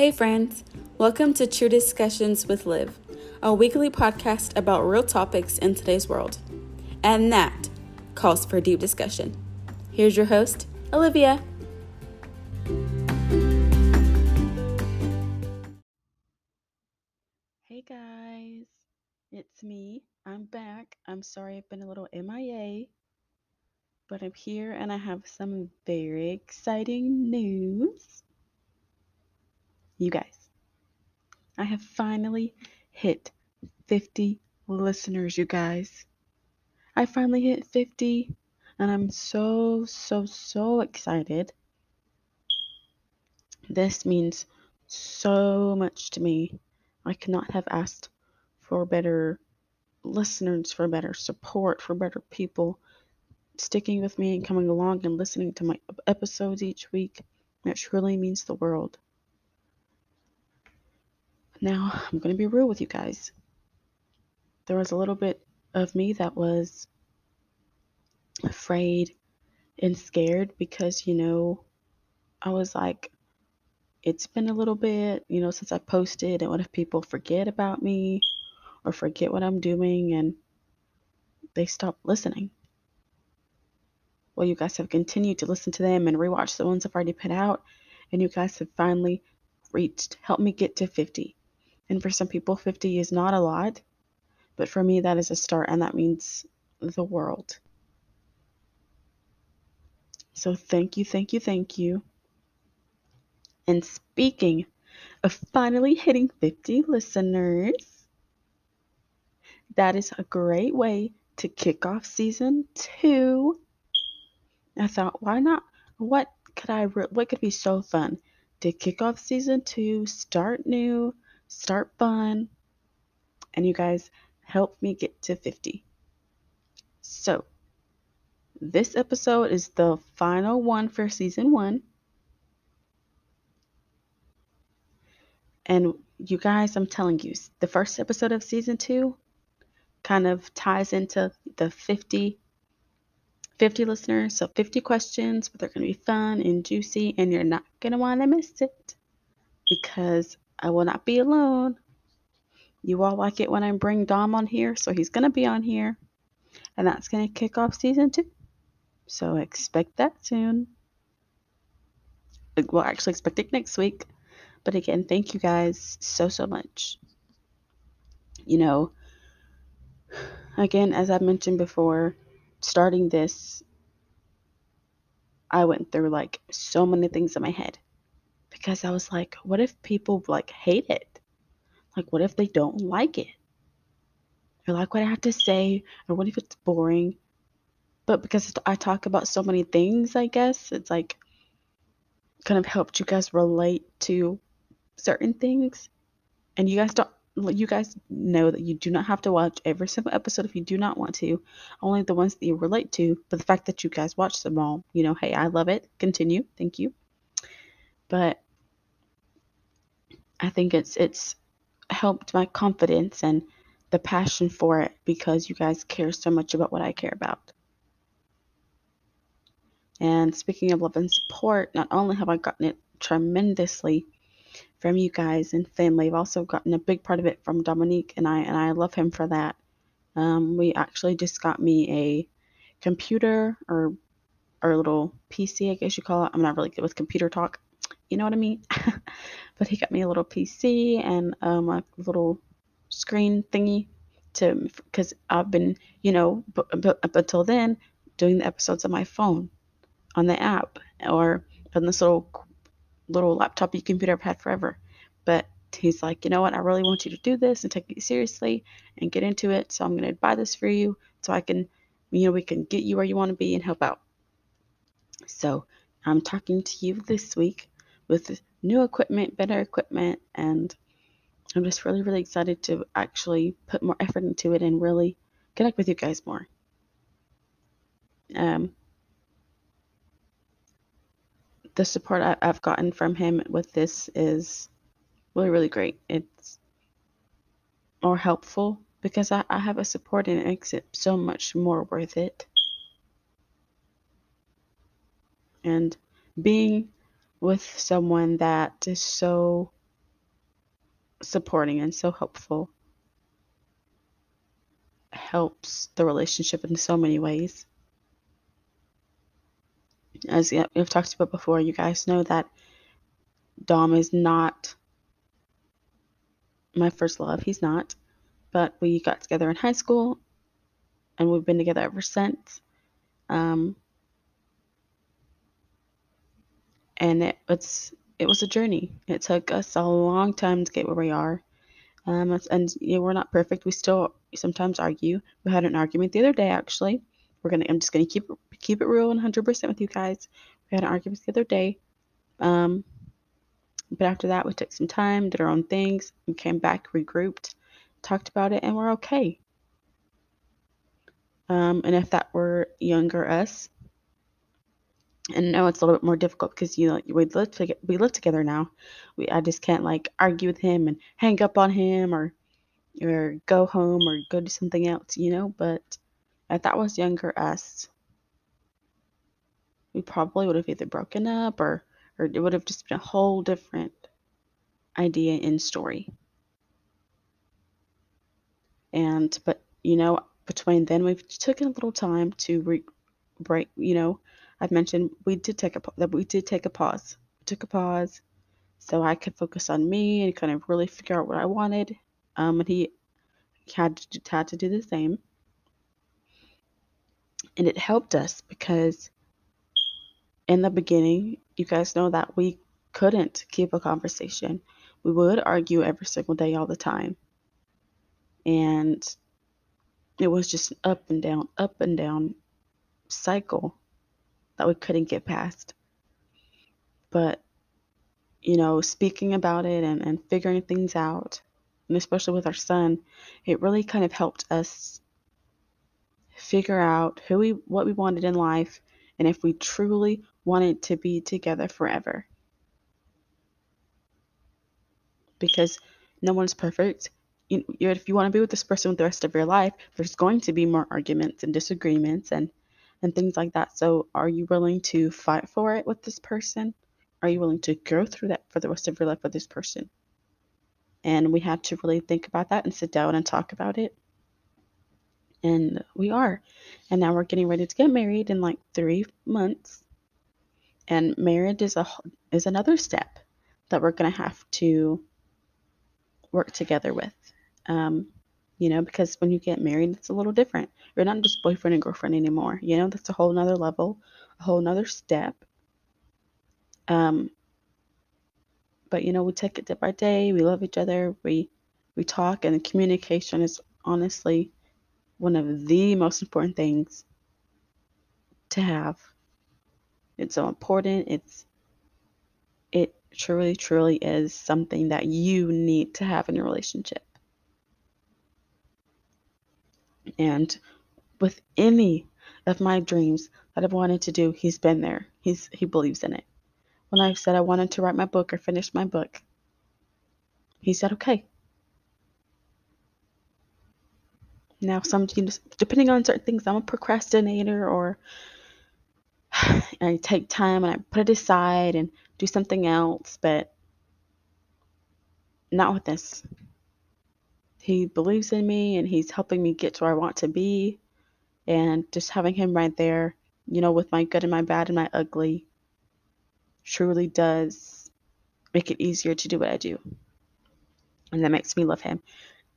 Hey, friends. Welcome to True Discussions with Liv, a weekly podcast about real topics in today's world. And that calls for deep discussion. Here's your host, Olivia. Hey, guys. It's me. I'm back. I'm sorry I've been a little MIA, but I'm here and I have some very exciting news. You guys, I have finally hit 50 listeners, you guys. I finally hit 50, and I'm so, so, so excited. This means so much to me. I cannot have asked for better listeners, for better support, for better people sticking with me and coming along and listening to my episodes each week. It truly means the world. Now, I'm going to be real with you guys. There was a little bit of me that was afraid and scared because, you know, I was like, it's been a little bit, you know, since I posted, and what if people forget about me or forget what I'm doing and they stop listening? Well, you guys have continued to listen to them and rewatch the ones I've already put out, and you guys have finally reached, helped me get to 50. And for some people, 50 is not a lot, but for me, that is a start, and that means the world. So thank you, thank you, thank you. And speaking of finally hitting 50 listeners, that is a great way to kick off season two. I thought, why not? What could I? What could be so fun to kick off season two, start new, start fun, and you guys help me get to 50. So, this episode is the final one for season one. And you guys, I'm telling you, the first episode of season two kind of ties into the 50 50 listeners, so 50 questions, but they're going to be fun and juicy, and you're not going to want to miss it because I will not be alone. You all like it when I bring Dom on here, so he's going to be on here. And that's going to kick off season two. So expect that soon. We'll actually, expect it next week. But again, thank you guys so, so much. You know, again, as I mentioned before, starting this, I went through like so many things in my head because I was like, what if people like hate it? Like, what if they don't like it? Or like what I have to say? Or what if it's boring? But because I talk about so many things, I guess it's like kind of helped you guys relate to certain things. And you guys don't you guys know that you do not have to watch every single episode if you do not want to. Only the ones that you relate to. But the fact that you guys watch them all, you know, hey, I love it. Continue. Thank you. But I think it's it's helped my confidence and the passion for it because you guys care so much about what I care about. And speaking of love and support, not only have I gotten it tremendously from you guys and family, I've also gotten a big part of it from Dominique and I, and I love him for that. Um, we actually just got me a computer or or a little PC, I guess you call it. I'm not really good with computer talk. You know what I mean? but he got me a little PC and um, a little screen thingy to because I've been, you know, but, but up until then doing the episodes on my phone on the app or on this little little laptop computer I've had forever. But he's like, you know what? I really want you to do this and take it seriously and get into it. So I'm going to buy this for you so I can, you know, we can get you where you want to be and help out. So I'm talking to you this week with new equipment, better equipment, and I'm just really, really excited to actually put more effort into it and really connect with you guys more. Um, the support I, have gotten from him with this is really, really great. It's more helpful because I, I have a support and it makes it so much more worth it. And being with someone that is so supporting and so helpful. Helps the relationship in so many ways. As we've talked about before, you guys know that Dom is not my first love. He's not. But we got together in high school and we've been together ever since. Um, and it, it's it was a journey. It took us a long time to get where we are. Um, and you know, we're not perfect. We still sometimes argue. We had an argument the other day, actually. We're gonna. I'm just gonna keep keep it real 100% with you guys. We had an argument the other day. Um, but after that, we took some time, did our own things, we came back, regrouped, talked about it, and we're okay. Um, and if that were younger us, and now it's a little bit more difficult because you know we live together. We live together now. We I just can't like argue with him and hang up on him or or go home or go do something else, you know. But if that was younger us, we probably would have either broken up or or it would have just been a whole different idea in story. And but you know between then we've taken a little time to re- break. You know I've mentioned we did take a that we did take a pause. We took a pause so I could focus on me and kind of really figure out what I wanted. Um, and he had to, had to do the same. And it helped us because in the beginning, you guys know that we couldn't keep a conversation. We would argue every single day, all the time. And it was just an up and down, up and down cycle that we couldn't get past. But, you know, speaking about it and, and figuring things out, and especially with our son, it really kind of helped us figure out who we what we wanted in life and if we truly wanted to be together forever. Because no one's perfect. You, if you want to be with this person the rest of your life, there's going to be more arguments and disagreements and and things like that. So, are you willing to fight for it with this person? Are you willing to go through that for the rest of your life with this person? And we had to really think about that and sit down and talk about it. And we are. And now we're getting ready to get married in like three months. And marriage is a is another step that we're gonna have to work together with. Um, you know, because when you get married, it's a little different. You're not just boyfriend and girlfriend anymore. You know, that's a whole nother level, a whole nother step. Um, but you know, we take it day by day. We love each other. We we talk, and communication is honestly one of the most important things to have. It's so important. It's it truly, truly is something that you need to have in your relationship. And with any of my dreams that I've wanted to do, he's been there. He's he believes in it. When I've said I wanted to write my book or finish my book, he said okay. Now, some depending on certain things, I'm a procrastinator, or I take time and I put it aside and do something else, but not with this. He believes in me and he's helping me get to where I want to be. And just having him right there, you know, with my good and my bad and my ugly, truly does make it easier to do what I do. And that makes me love him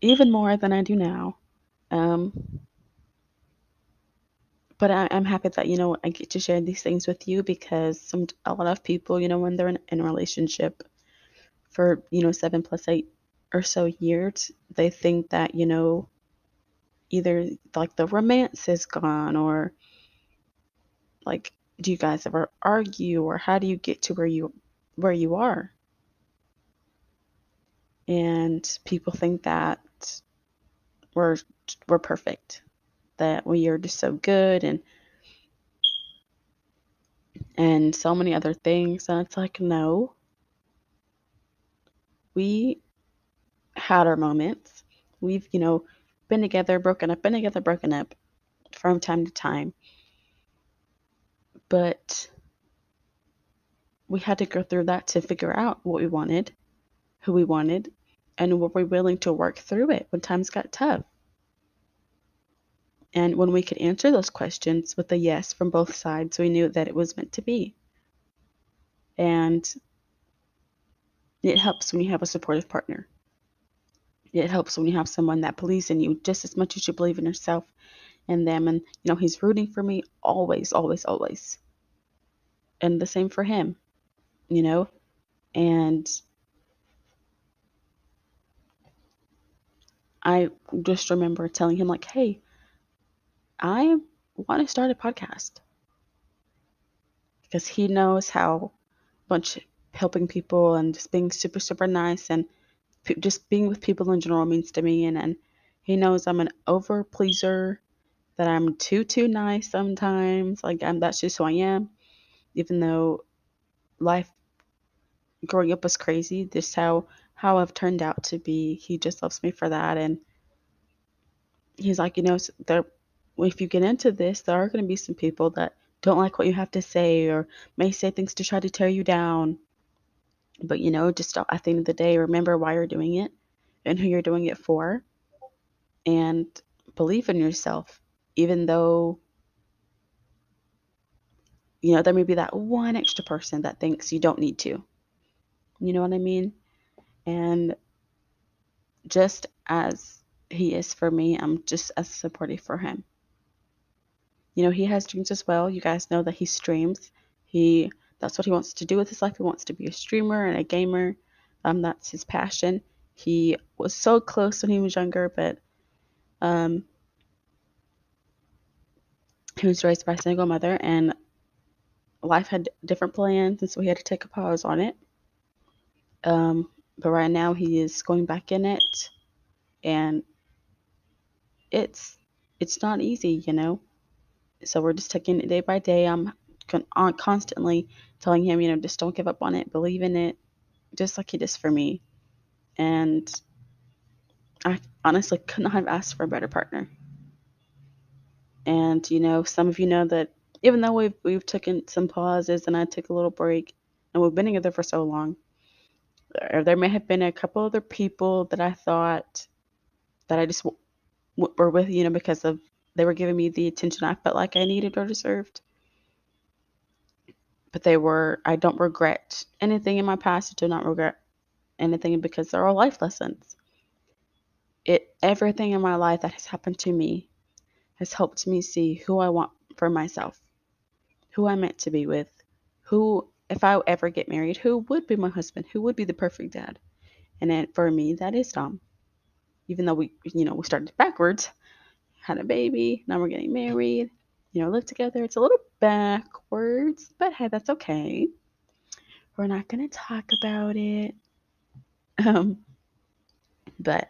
even more than I do now. Um, but I, am happy that you know I get to share these things with you because some a lot of people, you know, when they're in, in a relationship for you know seven plus eight or so years, they think that, you know, either like the romance is gone or like do you guys ever argue or how do you get to where you where you are? And people think that we're we're perfect, that we are just so good and and so many other things. And it's like, no. We had our moments. We've, you know, been together, broken up, been together, broken up from time to time. But we had to go through that to figure out what we wanted, who we wanted, And were we willing to work through it when times got tough? And when we could answer those questions with a yes from both sides, we knew that it was meant to be. And it helps when you have a supportive partner. It helps when you have someone that believes in you just as much as you believe in yourself and them. And, you know, he's rooting for me always, always, always. And the same for him, you know? And I just remember telling him, like, hey, I want to start a podcast because he knows how much helping people and just being super super nice and just being with people in general means to me and, and he knows I'm an over pleaser that I'm too too nice sometimes like I'm that's just who I am even though life growing up was crazy just how how I've turned out to be he just loves me for that and he's like you know there if you get into this, there are going to be some people that don't like what you have to say or may say things to try to tear you down. But you know, just uh, at the end of the day, remember why you're doing it and who you're doing it for. And believe in yourself, even though, you know, there may be that one extra person that thinks you don't need to. You know what I mean? And just as he is for me, I'm just as supportive for him you know, he has dreams as well. You guys know that he streams. He that's what he wants to do with his life. He wants to be a streamer and a gamer. Um, that's his passion. He was so close when he was younger, but um, he was raised by a single mother, and life had different plans, and so he had to take a pause on it. Um, but right now, he is going back in it, and it's it's not easy, you know. So we're just taking it day by day. I'm con- constantly telling him, you know, just don't give up on it, believe in it, just like he does for me. And I honestly could not have asked for a better partner. And you know, some of you know that even though we've we've taken some pauses and I took a little break, and we've been together for so long, there, there may have been a couple other people that I thought that I just w- were with, you know, because of they were giving me the attention I felt like I needed or deserved. But they were, I don't regret anything in my past. I do not regret anything because they're all life lessons. It, everything in my life that has happened to me has helped me see who I want for myself, who I'm meant to be with, who, if I ever get married, who would be my husband, who would be the perfect dad. And then for me, that is Dom. Even though we, you know, we started backwards, had a baby, now we're getting married, you know, live together. It's a little backwards, but hey, that's okay. We're not going to talk about it. Um, but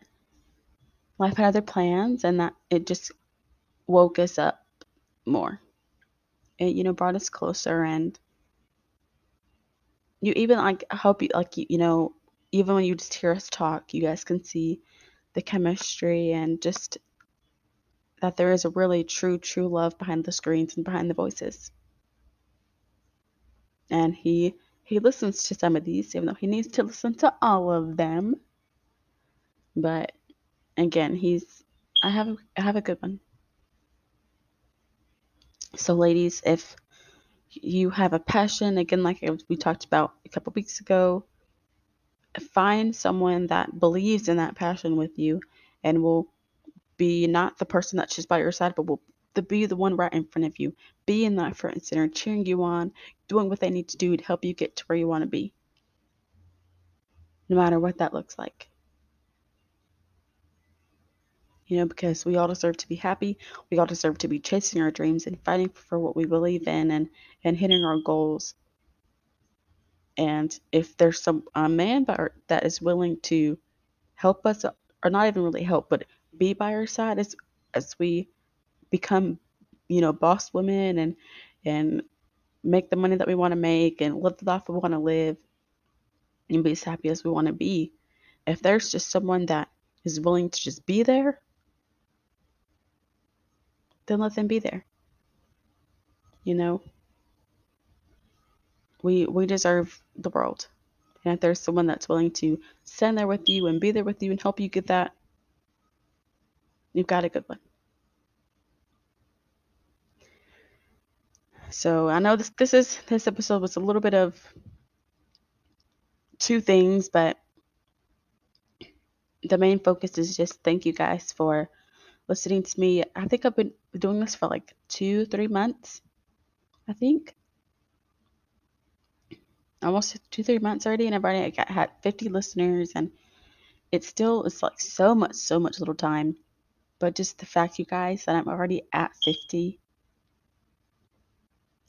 life had other plans, and that it just woke us up more. It, you know, brought us closer, and you even like hope you like you, you know, even when you just hear us talk, you guys can see the chemistry and just that there is a really true, true love behind the screens and behind the voices. And he he listens to some of these, even though he needs to listen to all of them. But again, he's I have I have a good one. So ladies, if you have a passion, again, like we talked about a couple weeks ago, find someone that believes in that passion with you and will be not the person that's just by your side, but will the, be the one right in front of you. Be in that front and center, cheering you on, doing what they need to do to help you get to where you want to be. No matter what that looks like. You know, because we all deserve to be happy. We all deserve to be chasing our dreams and fighting for what we believe in and, and hitting our goals. And if there's some a man that is willing to help us, or not even really help, but be by our side as as we become, you know, boss women and and make the money that we want to make and live the life we want to live and be as happy as we want to be. If there's just someone that is willing to just be there, then let them be there. You know, we we deserve the world. And if there's someone that's willing to stand there with you and be there with you and help you get that, you've got a good one. So I know this this is this episode was a little bit of two things, but the main focus is just thank you guys for listening to me. I think I've been doing this for like two, three months. I think almost two, three months already, and I've already got, had 50 listeners, and it's still it's like so much, so much little time. But just the fact, you guys, that I'm already at 50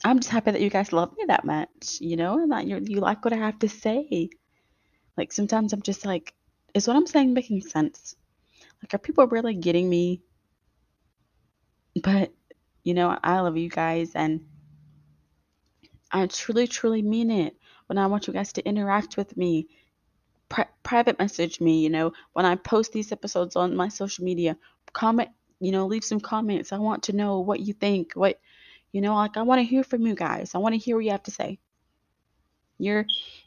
I'm just happy that you guys love me that much, you know, and that you you like what I have to say. Like sometimes I'm just like, is what I'm saying making sense? Like, are people really getting me? But you know, I love you guys, and I truly, truly mean it when I want you guys to interact with me. Pri- private message me, you know, when I post these episodes on my social media, comment, you know, leave some comments. I want to know what you think, what you know, like I want to hear from you guys. I want to hear what you have to say. Your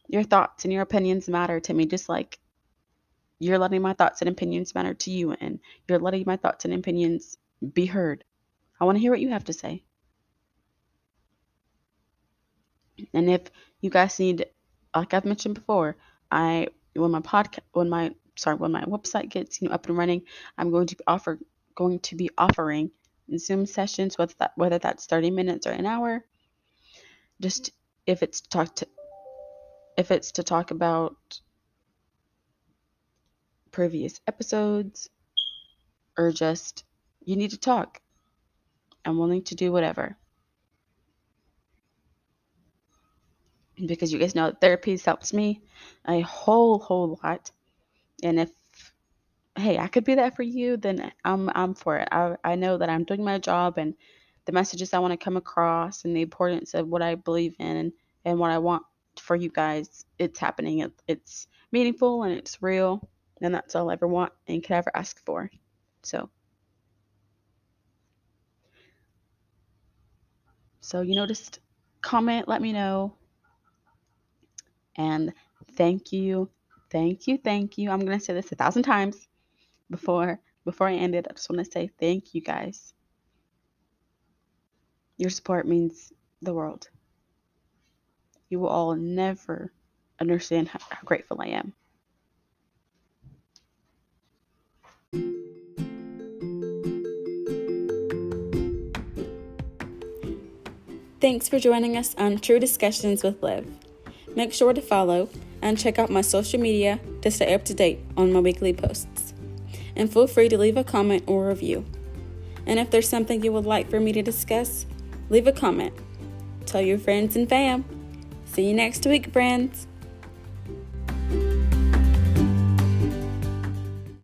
your thoughts and your opinions matter to me just like you're letting my thoughts and opinions matter to you and you're letting my thoughts and opinions be heard. I want to hear what you have to say. And if you guys need like I've mentioned before, I when my podcast when my sorry, when my website gets, you know, up and running, I'm going to offer going to be offering Zoom sessions, whether that whether that's 30 minutes or an hour. Just if it's to talk to if it's to talk about previous episodes or just you need to talk. I'm willing to do whatever. Because you guys know therapy helps me a whole whole lot. And if hey, I could be that for you, then I'm I'm for it. I I know that I'm doing my job and the messages I want to come across and the importance of what I believe in and, and what I want for you guys, it's happening. It, it's meaningful and it's real, and that's all I ever want and could ever ask for. So, so you know, just comment, let me know, and thank you, thank you, thank you. I'm gonna say this a thousand times before before I end it, I just want to say thank you guys. Your support means the world. You will all never understand how, how grateful I am. Thanks for joining us on True Discussions with Liv. Make sure to follow and check out my social media to stay up to date on my weekly posts and feel free to leave a comment or review. And if there's something you would like for me to discuss, leave a comment. Tell your friends and fam. See you next week, friends.